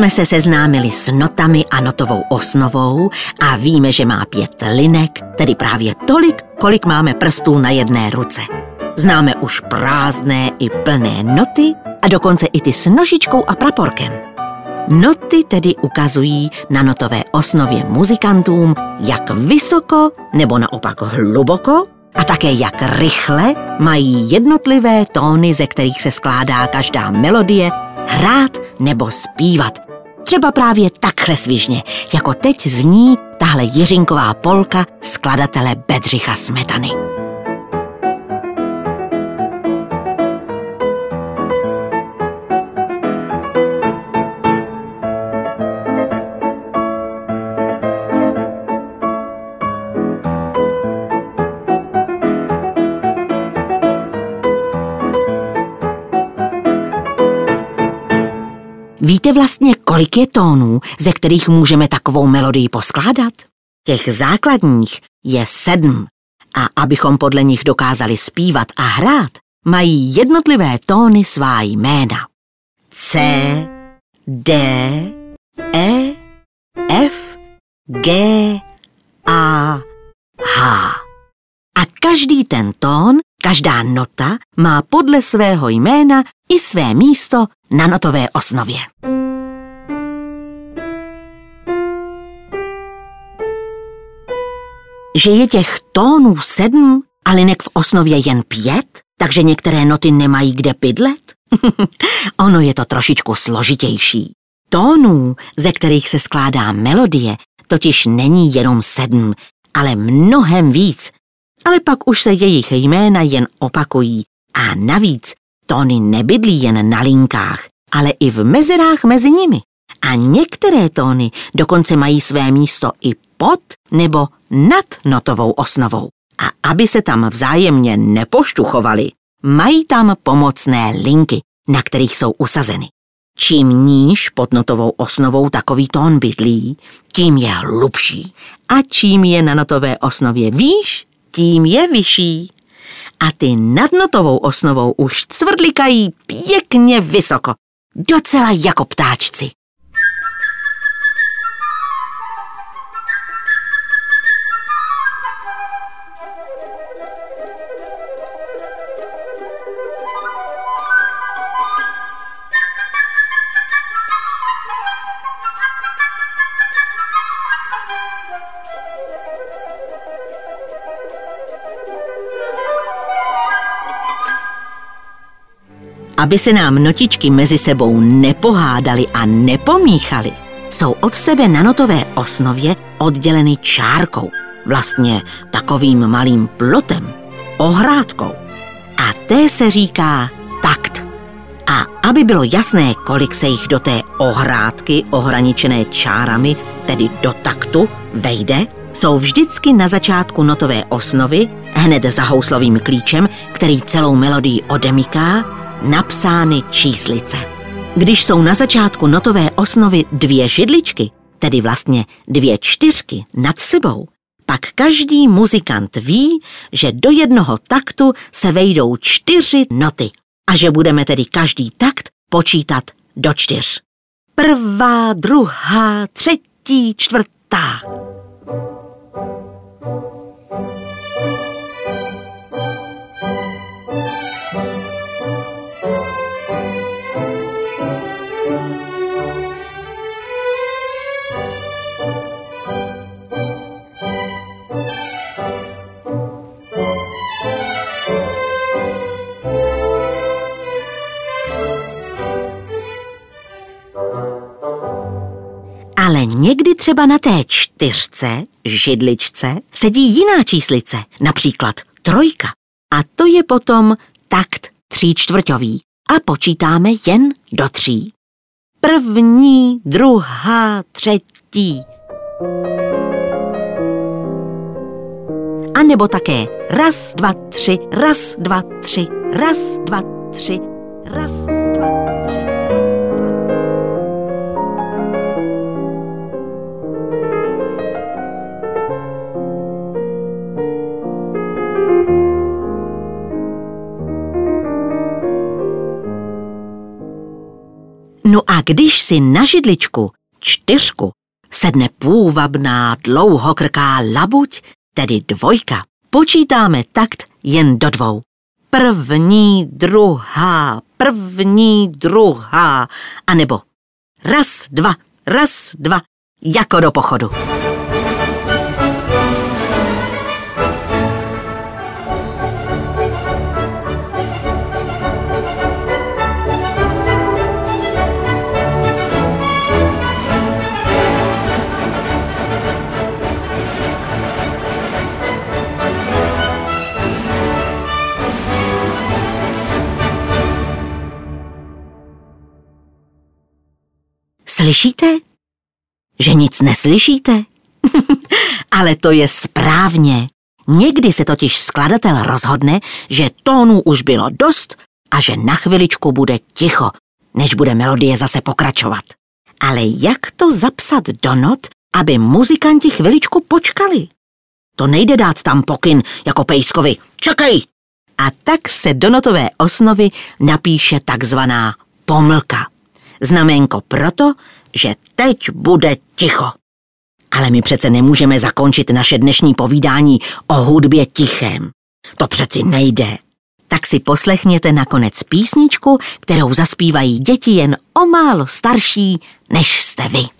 Jsme se seznámili s notami a notovou osnovou a víme, že má pět linek, tedy právě tolik, kolik máme prstů na jedné ruce. Známe už prázdné i plné noty a dokonce i ty s nožičkou a praporkem. Noty tedy ukazují na notové osnově muzikantům, jak vysoko nebo naopak hluboko a také jak rychle mají jednotlivé tóny, ze kterých se skládá každá melodie, hrát nebo zpívat. Třeba právě takhle svižně, jako teď zní tahle Jiřinková polka skladatele Bedřicha Smetany. Víte vlastně, kolik je tónů, ze kterých můžeme takovou melodii poskládat? Těch základních je sedm. A abychom podle nich dokázali zpívat a hrát, mají jednotlivé tóny svá jména. C, D, E, F, G, A, H. A každý ten tón, každá nota má podle svého jména i své místo na notové osnově. Že je těch tónů sedm a linek v osnově jen pět, takže některé noty nemají kde bydlet? ono je to trošičku složitější. Tónů, ze kterých se skládá melodie, totiž není jenom sedm, ale mnohem víc. Ale pak už se jejich jména jen opakují a navíc Tóny nebydlí jen na linkách, ale i v mezerách mezi nimi. A některé tóny dokonce mají své místo i pod nebo nad notovou osnovou. A aby se tam vzájemně nepoštuchovali, mají tam pomocné linky, na kterých jsou usazeny. Čím níž pod notovou osnovou takový tón bydlí, tím je hlubší. A čím je na notové osnově výš, tím je vyšší a ty nad notovou osnovou už cvrdlikají pěkně vysoko, docela jako ptáčci. Aby se nám notičky mezi sebou nepohádali a nepomíchali, jsou od sebe na notové osnově odděleny čárkou, vlastně takovým malým plotem, ohrádkou. A té se říká takt. A aby bylo jasné, kolik se jich do té ohrádky ohraničené čárami, tedy do taktu, vejde, jsou vždycky na začátku notové osnovy, hned za houslovým klíčem, který celou melodii odemyká napsány číslice. Když jsou na začátku notové osnovy dvě židličky, tedy vlastně dvě čtyřky nad sebou, pak každý muzikant ví, že do jednoho taktu se vejdou čtyři noty a že budeme tedy každý takt počítat do čtyř. Prvá, druhá, třetí, čtvrtá. Třeba na té čtyřce, židličce, sedí jiná číslice, například trojka. A to je potom takt tří čtvrťový a počítáme jen do tří. První, druhá, třetí. A nebo také raz, dva, tři, raz, dva, tři, raz, dva, tři, raz, dva, tři, No a když si na židličku čtyřku sedne půvabná dlouhokrká labuť, tedy dvojka, počítáme takt jen do dvou. První, druhá, první, druhá, anebo raz, dva, raz, dva, jako do pochodu. Slyšíte? Že nic neslyšíte? Ale to je správně. Někdy se totiž skladatel rozhodne, že tónů už bylo dost a že na chviličku bude ticho, než bude melodie zase pokračovat. Ale jak to zapsat do not, aby muzikanti chviličku počkali? To nejde dát tam pokyn jako pejskovi. Čekej! A tak se do notové osnovy napíše takzvaná pomlka. Znamenko proto, že teď bude ticho. Ale my přece nemůžeme zakončit naše dnešní povídání o hudbě tichem. To přeci nejde. Tak si poslechněte nakonec písničku, kterou zaspívají děti jen o málo starší, než jste vy.